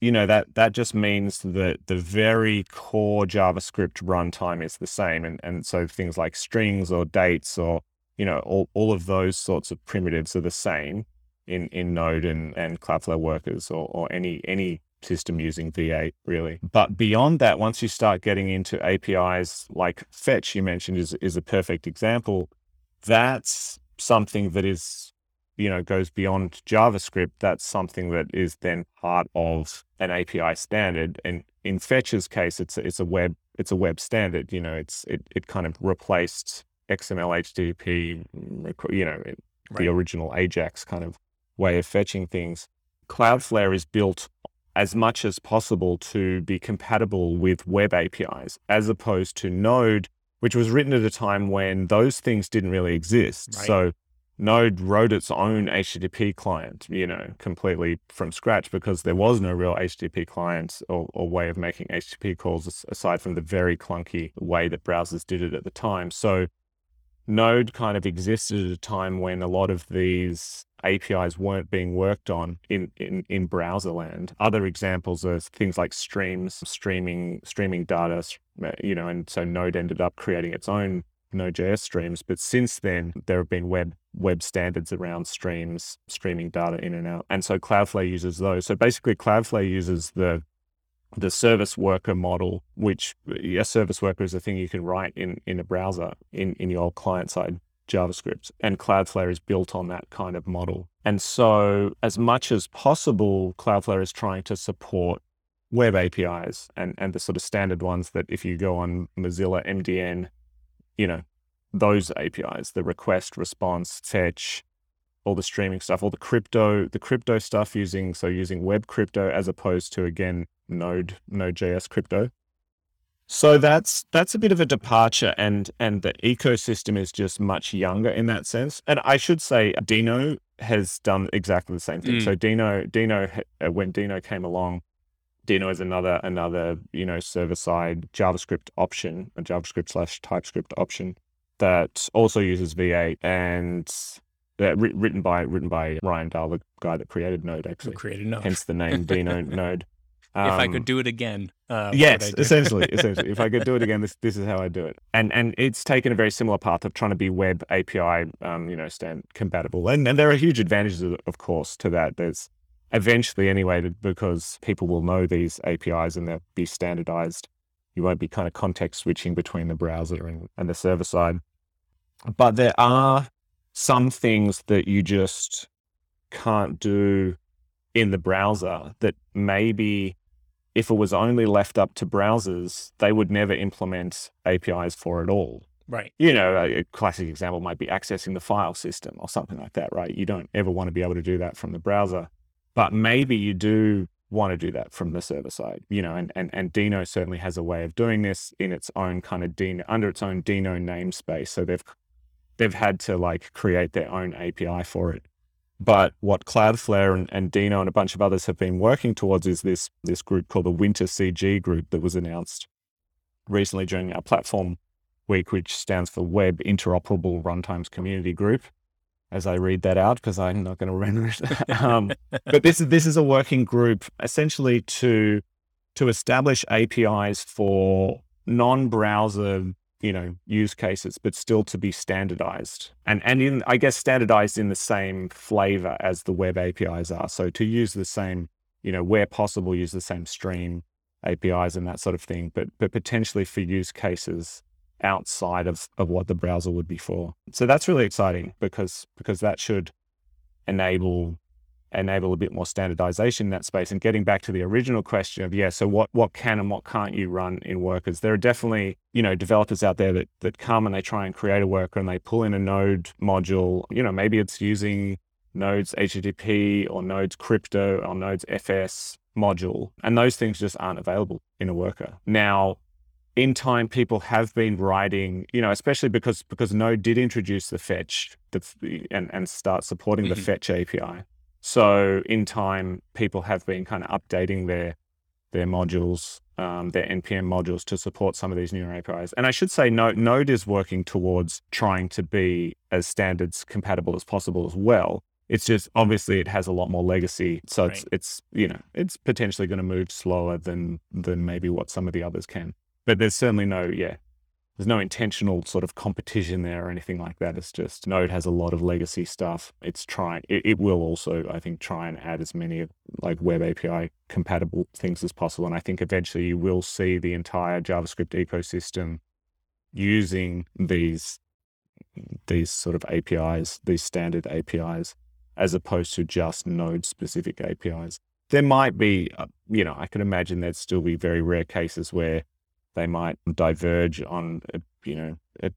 you know that that just means that the very core JavaScript runtime is the same, and and so things like strings or dates or you know all, all of those sorts of primitives are the same in in Node and and Cloudflare workers or or any any system using V8 really. But beyond that, once you start getting into APIs like Fetch, you mentioned is is a perfect example. That's something that is you know goes beyond JavaScript. That's something that is then part of an API standard. And in Fetch's case, it's a, it's a web it's a web standard. You know, it's it it kind of replaced XML, HTTP, mm, you know, Right. the original Ajax kind of way of fetching things. Cloudflare is built as much as possible to be compatible with web APIs, as opposed to Node, which was written at a time when those things didn't really exist. Right. So Node wrote its own HTTP client, you know, completely from scratch because there was no real HTTP client or, or way of making HTTP calls aside from the very clunky way that browsers did it at the time. So Node kind of existed at a time when a lot of these APIs weren't being worked on in, in, in browser land. Other examples are things like streams, streaming, streaming data, uh, you know, and so Node ended up creating its own Node.js streams. But since then, there have been web web standards around streams, streaming data in and out. And so Cloudflare uses those. So basically Cloudflare uses the the service worker model, which a service worker is a thing you can write in, in a browser in, in your client side JavaScript. And Cloudflare is built on that kind of model. And so, as much as possible, Cloudflare is trying to support web APIs and, and the sort of standard ones that if you go on Mozilla MDN, you know, those APIs, the request, response, fetch, all the streaming stuff, all the crypto, the crypto stuff using so using web crypto as opposed to again Node Node.js crypto. So that's that's a bit of a departure, and and the ecosystem is just much younger in that sense. And I should say, Deno has done exactly the same thing. Mm. So Deno, Deno, uh, when Deno came along, Deno is another another you know server side JavaScript option, a JavaScript slash TypeScript option that also uses V8 and uh, written by written by Ryan Dahl, the guy that created Node, Who actually. created Node. Hence the name Deno Node. If I Um, could do it again, uh, Yes, essentially, essentially. If I could do it again, this this is how I do it. And and it's taken a very similar path of trying to be web API, um, you know, stand compatible. And and there are huge advantages, of, of course, to that. There's eventually anyway, because people will know these APIs and they'll be standardized. You won't be kind of context switching between the browser and, and the server side. But there are some things that you just can't do in the browser that maybe if it was only left up to browsers, they would never implement APIs for it all. Right. You know, a, classic example might be accessing the file system or something like that, right? You don't ever want to be able to do that from the browser, but maybe you do want to do that from the server side, you know, and, and, and Deno certainly has a way of doing this in its own kind of Deno, under its own Deno namespace. So they've, they've had to like create their own API for it. But what Cloudflare and, and Deno and a bunch of others have been working towards is this this group called the WinterCG group that was announced recently during our platform week, which stands for Web Interoperable Runtimes Community Group. As I read that out, because I'm not going to render it. um, but this is this is a working group essentially to to establish APIs for non-browser you know use cases but still to be standardized. And and in i guess standardized in the same flavor as the web apis are. So to use the same you know where possible use the same stream apis and that sort of thing but but potentially for use cases outside of of what the browser would be for. So that's really exciting because because that should enable enable a bit more standardization in that space. And getting back to the original question of yeah so what what can and what can't you run in workers? There are definitely you know developers out there that that come and they try and create a worker and they pull in a node module. You know maybe it's using nodes http or nodes crypto or nodes fs module. And those things just aren't available in a worker. Now in time people have been writing you know especially because because node did introduce the fetch the, and and start supporting Mhm. the fetch api so in time, people have been kind of updating their their modules, um, their npm modules to support some of these newer APIs. And I should say, Node, Node is working towards trying to be as standards compatible as possible as well. It's just obviously it has a lot more legacy, so it's it's you know it's potentially going to move slower than than maybe what some of the others can. But there's certainly no yeah there's no intentional sort of competition there or anything like that. It's just Node has a lot of legacy stuff. It's trying, it, it will also, I think, try and add as many like web API compatible things as possible. And I think eventually you will see the entire JavaScript ecosystem using these these sort of APIs, these standard APIs, as opposed to just node specific APIs. There might be, uh, you know, I can imagine there'd still be very rare cases where they might diverge on, uh, you know, uh,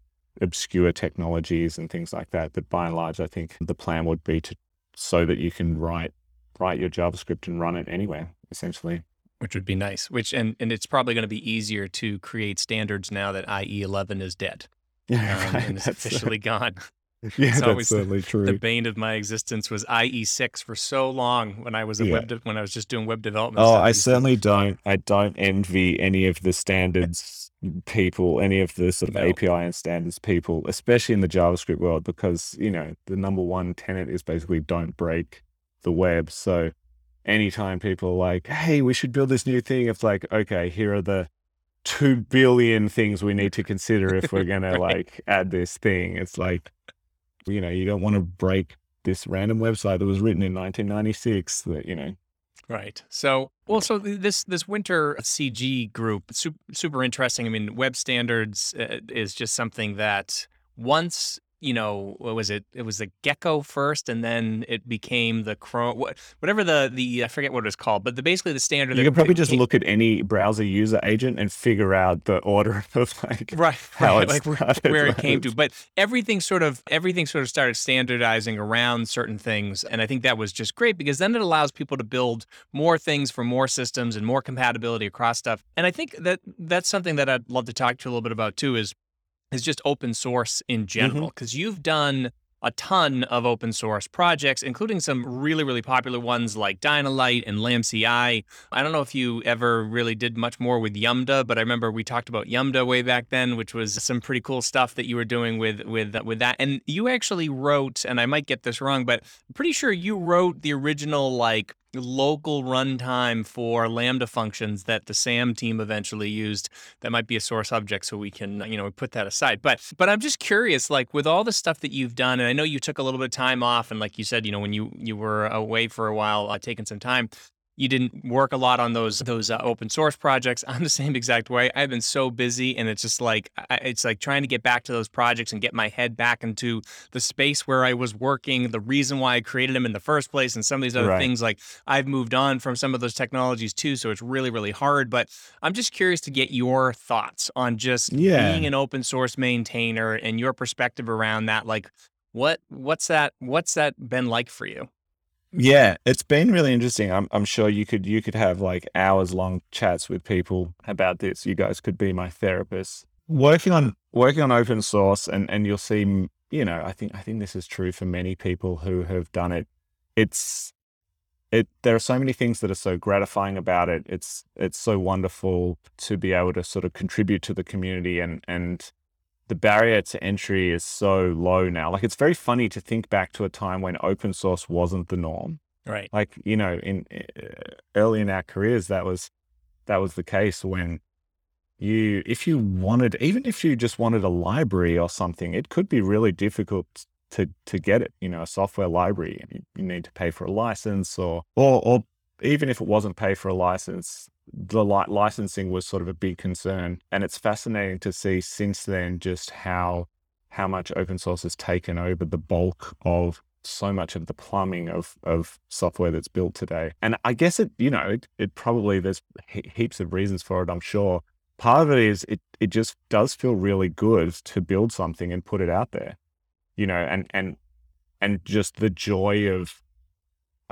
obscure technologies and things like that. But by and large, I think the plan would be to so that you can write write your JavaScript and run it anywhere, essentially. which would be nice. Which and and it's probably going to be easier to create standards now that IE 11 is dead um, and is That's- officially gone. yeah, it's that's always the- true. The bane of my existence was IE 6 for so long when I was a Yeah. web de- when I was just doing web development. Oh. I things- certainly don't. I don't envy any of the standards people, any of the sort of No. API and standards people, especially in the JavaScript world, because you know the number one tenet is basically don't break the web. So anytime people are like, "Hey, we should build this new thing," it's like, okay, here are the two billion things we need to consider if we're gonna Right. like add this thing. It's like, you know, you don't want to break this random website that was written in 1996. That you know, Right. So, well, so this this WinterCG group super, super interesting. I mean, web standards uh, is just something that once you know, what was it? It was the Gecko first, and then it became the Chrome, whatever the the I forget what it was called, but the basically the standard. You can probably just look at any browser user agent and figure out the order of like right, how right, it like started, where it came to. But everything sort of everything sort of started standardizing around certain things, and I think that was just great because then it allows people to build more things for more systems and more compatibility across stuff. And I think that that's something that I'd love to talk to you a little bit about too. Is is just open source in mm-hmm. general because you've done a ton of open source projects, including some really, really popular ones like Dynalite and LambCI. I don't know if you ever really did much more with Yumda, but I remember we talked about Yumda way back then, which was some pretty cool stuff that you were doing with with with that. And you actually wrote, and I might get this wrong, but I'm pretty sure you wrote the original like local runtime for Lambda functions that the SAM team eventually used. That might be a source object so we can you know put that aside. But but I'm just curious, like with all the stuff that you've done, and I know you took a little bit of time off, and like you said, you know when you you were away for a while, uh, taking some time you didn't work a lot on those those uh, open source projects. I'm the same exact way. I've been so busy, and it's just like I, it's like trying to get back to those projects and get my head back into the space where I was working. The reason why I created them in the first place, and some of these other Right. things. Like I've moved on from some of those technologies too, so it's really really hard. But I'm just curious to get your thoughts on just Yeah. being an open source maintainer and your perspective around that. Like what what's that what's that been like for you? Yeah, it's been really interesting. I'm I'm sure you could you could have like hours long chats with people about this. You guys could be my therapists. Working on working on open source and and you'll see you know, I think I think this is true for many people who have done it. It's it there are so many things that are so gratifying about it. It's it's so wonderful to be able to sort of contribute to the community and and the barrier to entry is so low now. Like it's very funny to think back to a time when open source wasn't the norm. Right. Like you know, in uh, early in our careers, that was that was the case when you, if you wanted, even if you just wanted a library or something, it could be really difficult to to get it. You know, a software library, you, you need to pay for a license, or or or even if it wasn't pay for a license, the li- licensing was sort of a big concern. And it's fascinating to see since then just how how much open source has taken over the bulk of so much of the plumbing of of software that's built today. And I guess it, you know, it, it probably there's he- heaps of reasons for it. I'm sure. Part of it is it it just does feel really good to build something and put it out there, you know, and and and just the joy of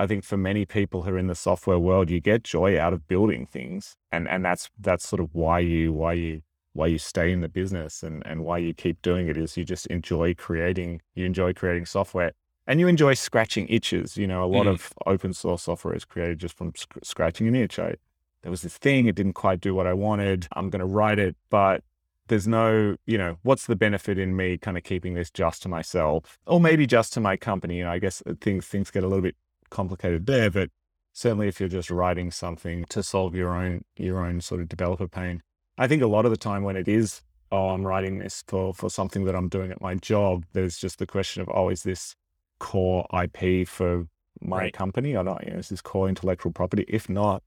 I think for many people who are in the software world, you get joy out of building things, and and that's that's sort of why you why you why you stay in the business and and why you keep doing it is you just enjoy creating you enjoy creating software and you enjoy scratching itches. You know, a lot Mhm. of open source software is created just from sc- scratching an itch. I there was this thing it didn't quite do what I wanted. I'm going to write it, but there's no, you know, what's the benefit in me kind of keeping this just to myself or maybe just to my company? You know, I guess uh, things things get a little bit complicated there, but certainly if you're just writing something to solve your own your own sort of developer pain, I think a lot of the time when it is, oh, I'm writing this for for something that I'm doing at my job, there's just the question of, oh, is this core IP for my Right. company or not? You know, is this core intellectual property? If not,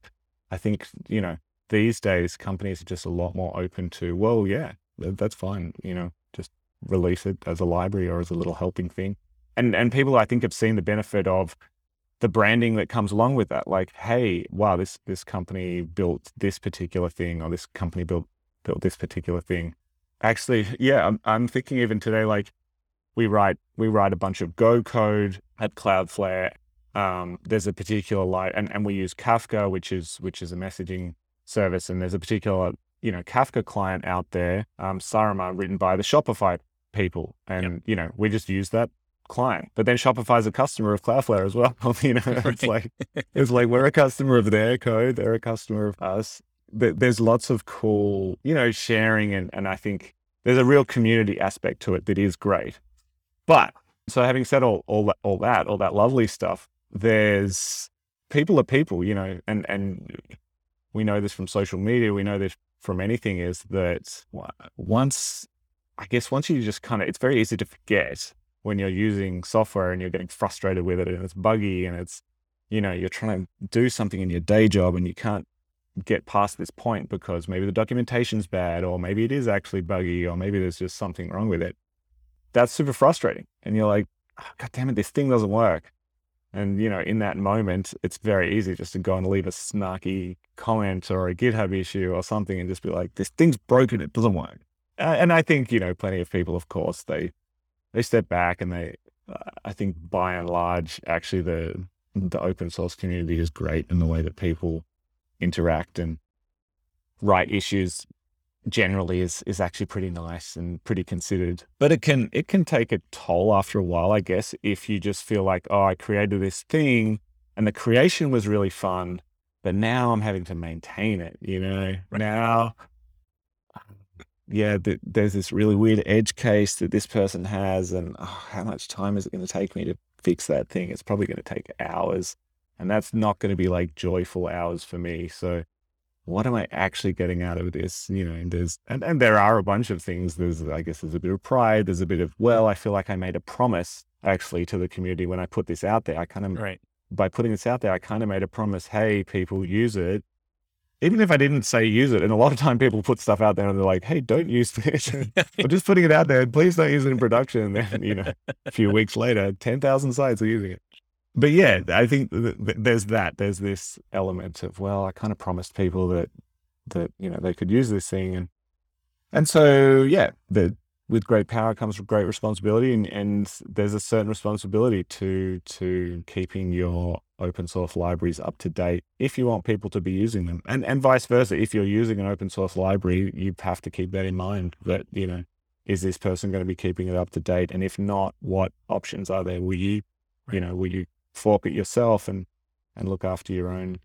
I think you know these days companies are just a lot more open to, well, yeah, that's fine. You know, just release it as a library or as a little helping thing. And and people I think have seen the benefit of the branding that comes along with that. Like, hey, wow, this this company built this particular thing, or this company built built this particular thing. Actually, yeah, I'm I'm thinking even today, like we write we write a bunch of Go code at Cloudflare. Um, there's a particular light, and, and we use Kafka, which is which is a messaging service, and there's a particular you know Kafka client out there, um, Sarama, written by the Shopify people, and you know we just use that client. But then Shopify's a customer of Cloudflare as well. you know, it's Right. like it's like we're a customer of their code, they're a customer of us. There- There's lots of cool, you know, sharing, and and I think there's a real community aspect to it that is great. But so having said all all that, all that, all that lovely stuff, there's people are people, you know, and and we know this from social media, we know this from anything is that once I guess once you just kind of it's very easy to forget when you're using software and you're getting frustrated with it and it's buggy and it's you know, you're trying to do something in your day job and you can't get past this point because maybe the documentation's bad or maybe it is actually buggy or maybe there's just something wrong with it that's super frustrating. And you're like, oh, God damn it, this thing doesn't work. And, you know, in that moment, it's very easy just to go and leave a snarky comment or a GitHub issue or something and just be like, this thing's broken, it doesn't work. Uh, and I think, you know, plenty of people, of course, they, they step back and they, uh, I think by and large, actually the, the open source community is great in the way that people interact and write issues generally is is actually pretty nice and pretty considered. But it can it can take a toll after a while, I guess, if you just feel like, oh, I created this thing and the creation was really fun, but now I'm having to maintain it, you know. Right. Now yeah, th- there's this really weird edge case that this person has, and oh, how much time is it going to take me to fix that thing? It's probably going to take hours, and that's not going to be like joyful hours for me. So what am I actually getting out of this? You know, and there's and, and there are a bunch of things. There's I guess there's a bit of pride, there's a bit of, well, I feel like I made a promise actually to the community when I put this out there. I kind of right. by putting this out there, I kind of made a promise, hey, people use it. Even if I didn't say use it, and a lot of time people put stuff out there and they're like, "Hey, don't use this." I'm just putting it out there. Please don't use it in production. And then, you know, a few weeks later, ten thousand sites are using it but yeah, I think th- th- there's that. There's this element of well, I kind of promised people that that you know they could use this thing, and and so yeah, the with great power comes great responsibility, and, and there's a certain responsibility to to keeping your open source libraries up to date if you want people to be using them, and and vice versa. If you're using an open source library, you have to keep that in mind. That you know, is this person going to be keeping it up to date, and if not, what options are there? Will you, right. you know, will you fork it yourself and and look after your own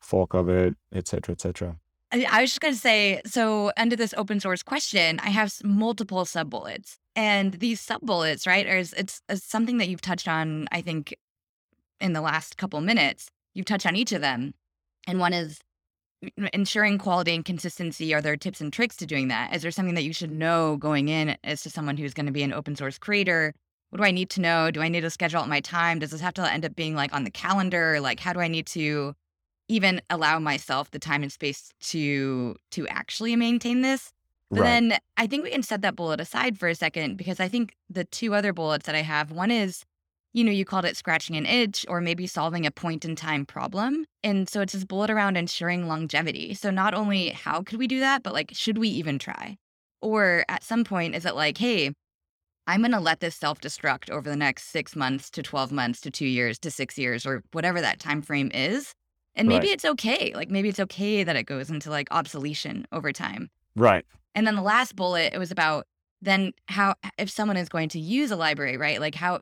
fork of it, et cetera, et cetera. I was just going to say so, under this open source question, I have multiple sub bullets. And these sub bullets, right, is it's, it's something that you've touched on, I think, in the last couple minutes. You've touched on each of them. And one is ensuring quality and consistency. Are there tips and tricks to doing that? Is there something that you should know going in as to someone who's going to be an open source creator? what do I need to know? Do I need to schedule out my time? Does this have to end up being like on the calendar? Like, how do I need to even allow myself the time and space to to actually maintain this? But right. then I think we can set that bullet aside for a second because I think the two other bullets that I have, one is, you know, you called it scratching an itch or maybe solving a point in time problem. And so it's this bullet around ensuring longevity. So not only how could we do that, but like, should we even try? Or at some point, is it like, hey, I'm going to let this self destruct over the next six months to 12 months to two years to six years or whatever that time frame is. And maybe right. it's okay. Like maybe it's okay that it goes into like obsolescence over time. Right. And then the last bullet, it was about then how, if someone is going to use a library, right? Like how,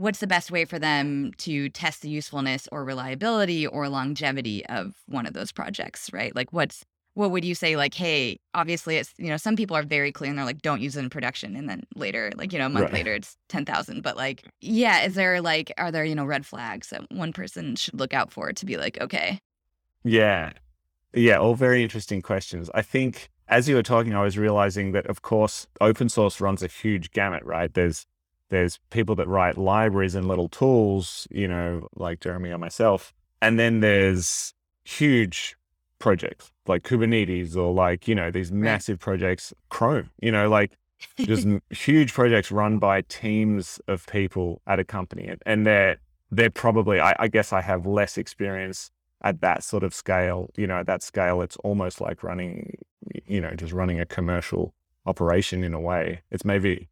what's the best way for them to test the usefulness or reliability or longevity of one of those projects, right? Like what's, what would you say like hey obviously it's you know some people are very clear and they're like don't use it in production and then later like you know a month right. later it's 10,000 but like yeah is there like are there you know red flags that one person should look out for to be like okay yeah yeah all very interesting questions i think as you were talking i was realizing that of course open source runs a huge gamut right there's there's people that write libraries and little tools you know like jeremy or myself and then there's huge projects like Kubernetes or like, you know, these massive projects, Chrome, you know, like just huge projects run by teams of people at a company. And they're, they're probably, I, I guess I have less experience at that sort of scale. You know, at that scale, it's almost like running, you know, just running a commercial operation in a way. It's maybe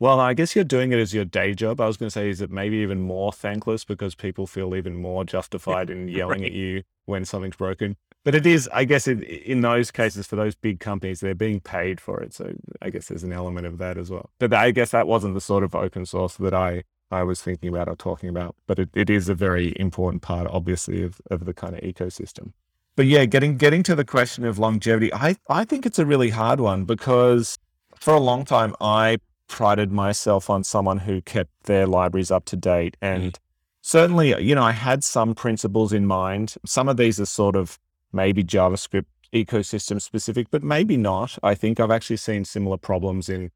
well, I guess you're doing it as your day job. I was going to say, is it maybe even more thankless because people feel even more justified in yelling at you when something's broken? But it is, I guess, it, in those cases for those big companies, they're being paid for it. So I guess there's an element of that as well. But I guess that wasn't the sort of open source that I, I was thinking about or talking about. But it, it is a very important part, obviously, of, of the kind of ecosystem. But yeah, getting getting to the question of longevity, I, I think it's a really hard one because for a long time I prided myself on someone who kept their libraries up to date. And mm. certainly, you know, I had some principles in mind. Some of these are sort of maybe JavaScript ecosystem specific, but maybe not. I think I've actually seen similar problems in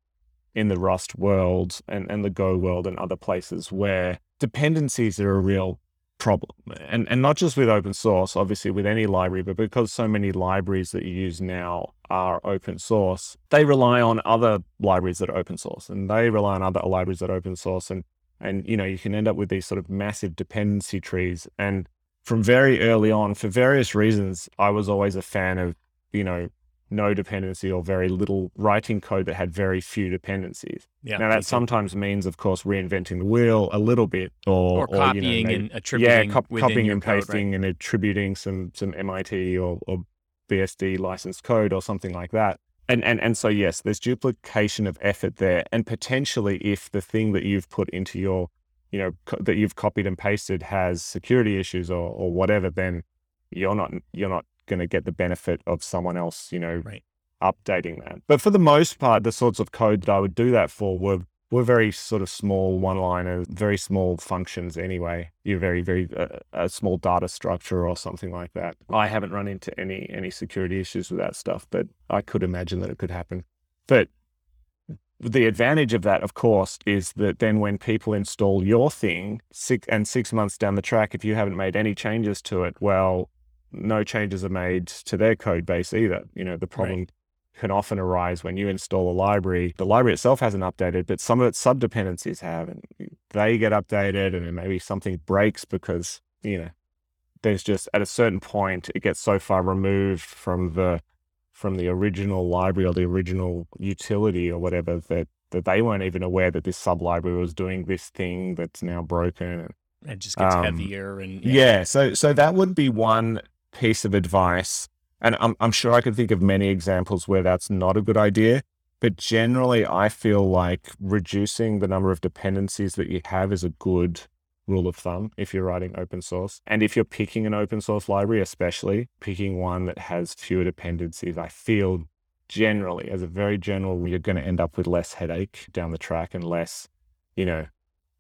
in the Rust world and, and the Go world and other places where dependencies are a real problem. And and not just with open source, obviously with any library, but because so many libraries that you use now are open source, they rely on other libraries that are open source and they rely on other libraries that are open source and and you know, you can end up with these sort of massive dependency trees and from very early on for various reasons, I was always a fan of, you know, no dependency or very little writing code that had very few dependencies. Yeah. now that sometimes means, of course, reinventing the wheel a little bit, or, or you know, copying maybe- and attributing yeah, cop- copying and code, right? pasting and attributing some some MIT or, or BSD licensed code or something like that. And and and so yes, there's duplication of effort there, and potentially if the thing that you've put into your, you know, co- that you've copied and pasted has security issues or or whatever, then you're not you're not going to get the benefit of someone else, you know, Right. updating that. But for the most part, the sorts of code that I would do that for were were very sort of small one-liners, very small functions anyway. You're very very uh, a small data structure or something like that. I haven't run into any any security issues with that stuff, but I could imagine that it could happen. But the advantage of that, of course, is that then when people install your thing, six and six months down the track, if you haven't made any changes to it, well, no changes are made to their code base either. You know, the problem can often arise when you install a library. The library itself hasn't updated, but some of its sub dependencies have, and they get updated, and then maybe something breaks because, you know, there's just at a certain point it gets so far removed from the from the original library or the original utility or whatever that that they weren't even aware that this sub library was doing this thing that's now broken. It just gets Um, heavier and Yeah. so so that would be one piece of advice, and I'm I'm sure I could think of many examples where that's not a good idea. But generally, I feel like reducing the number of dependencies that you have is a good rule of thumb if you're writing open source. And if you're picking an open source library, especially picking one that has fewer dependencies, I feel generally, as a very general, you're going to end up with less headache down the track and less, you know,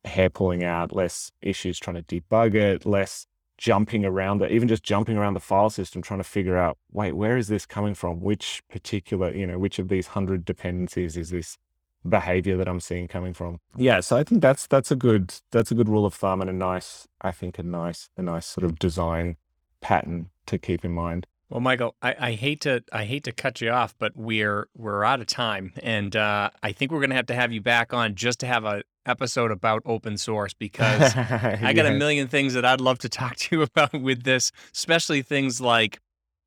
hair pulling out, less issues trying to debug it, less jumping around it, even just jumping around the file system trying to figure out, wait, where is this coming from? Which particular, you know, which of these hundred dependencies is this behavior that I'm seeing coming from? Yeah, so I think that's that's a good that's a good rule of thumb and a nice, I think a nice a nice sort of design pattern to keep in mind. Well, Michael, I, I hate to I hate to cut you off, but we're we're out of time, and uh, I think we're gonna have to have you back on just to have a episode about open source because I got a million things that I'd love to talk to you about with this, especially things like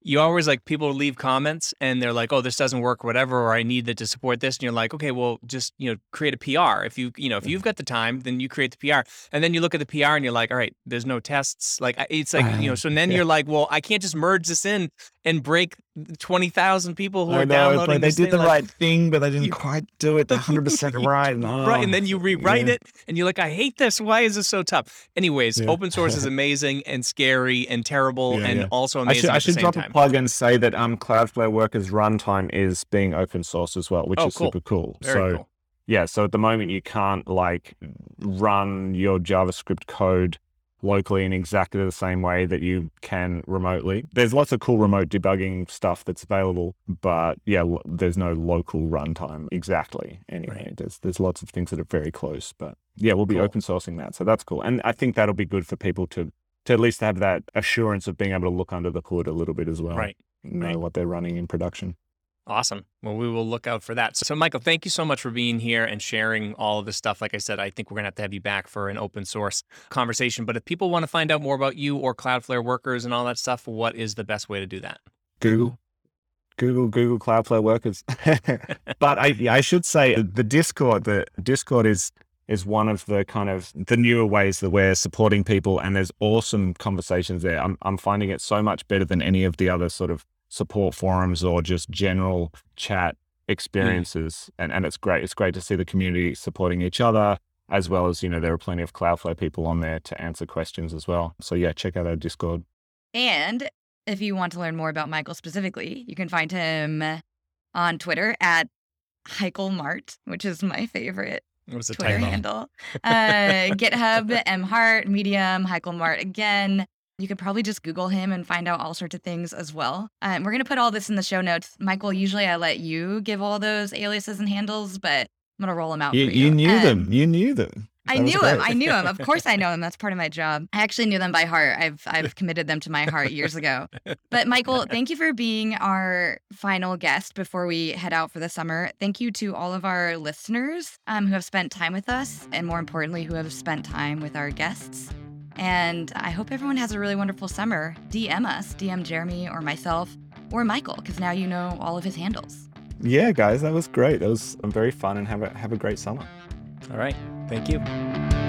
you always like people leave comments and they're like, "Oh, this doesn't work, whatever," or "I need that to support this," and you're like, "Okay, well, just you know, create a PR. If you you know, if mm-hmm. you've got the time, then you create the PR." And then you look at the PR and you're like, "All right, there's no tests." Like it's like you know, so then Yeah. you're like, "Well, I can't just merge this in and break twenty thousand people who I are know, downloading but they did thing." the like, right thing, but they didn't you- quite do it 100% right. and, right oh, and then you rewrite yeah. it and you're like i hate this why is this so tough anyways Yeah. open source is amazing and scary and terrible Yeah, and also I amazing should, I at the should same drop time a plug and say that um, Cloudflare Workers runtime is being open source as well, which Oh, is cool. super cool. very so cool yeah, so at the moment you can't like run your JavaScript code locally in exactly the same way that you can remotely. There's lots of cool remote debugging stuff that's available, but yeah, lo- there's no local runtime exactly. Anyway, Right. there's there's lots of things that are very close, but yeah, we'll be Cool. open sourcing that, so that's cool. And I think that'll be good for people to to at least have that assurance of being able to look under the hood a little bit as well. right Know right. what they're running in production. Awesome well we will look out for that so, michael thank you so much for being here and sharing all of this stuff like i said i think we're going to have to have you back for an open source conversation but if people want to find out more about you or cloudflare workers and all that stuff what is the best way to do that Google. Google, Google Cloudflare workers. but I, I should say the Discord, the Discord is is one of the kind of the newer ways that we're supporting people, and there's awesome conversations there. I'm I'm finding it so much better than any of the other sort of support forums or just general chat experiences, and and it's great. It's great to see the community supporting each other. As well as, you know, there are plenty of Cloudflare people on there to answer questions as well. So, yeah, check out our Discord. And if you want to learn more about Michael specifically, you can find him on Twitter at hichaelmart, which is my favorite it was a Twitter handle. Uh, GitHub, M Hart, Medium, hichaelmart again. You could probably just Google him and find out all sorts of things as well. Um, we're going to put all this in the show notes. Michael, usually I let you give all those aliases and handles, but I'm going to roll them out You, for you. you knew Um, them. You knew them. I That was knew him. I knew him. Of course, I know him. That's part of my job. I actually knew them by heart. I've I've committed them to my heart years ago. But Michael, thank you for being our final guest before we head out for the summer. Thank you to all of our listeners um, who have spent time with us, and more importantly, who have spent time with our guests. And I hope everyone has a really wonderful summer. DM us, DM Jeremy or myself or Michael, because now you know all of his handles. Yeah, guys, that was great. That was um, very fun and have a have a great summer. All right. Thank you.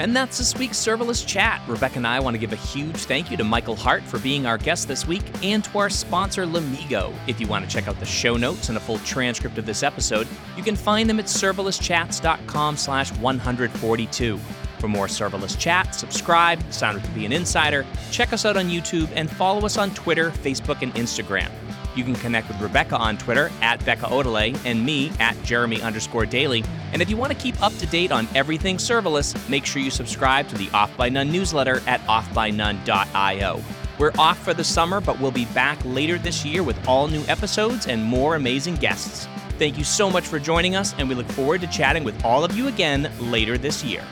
And that's this week's serverless chat. Rebecca and I want to give a huge thank you to Michael Hart for being our guest this week and to our sponsor, Lumigo. If you want to check out the show notes and a full transcript of this episode, you can find them at serverlesschats.com slash 142. For more serverless chat, subscribe, sign up to be an insider, check us out on YouTube, and follow us on Twitter, Facebook, and Instagram. You can connect with Rebecca on Twitter at Becca Odelay and me at Jeremy underscore Daly. And if you want to keep up to date on everything serverless, make sure you subscribe to the Off by None newsletter at offbynone.io. We're off for the summer, but we'll be back later this year with all new episodes and more amazing guests. Thank you so much for joining us, and we look forward to chatting with all of you again later this year.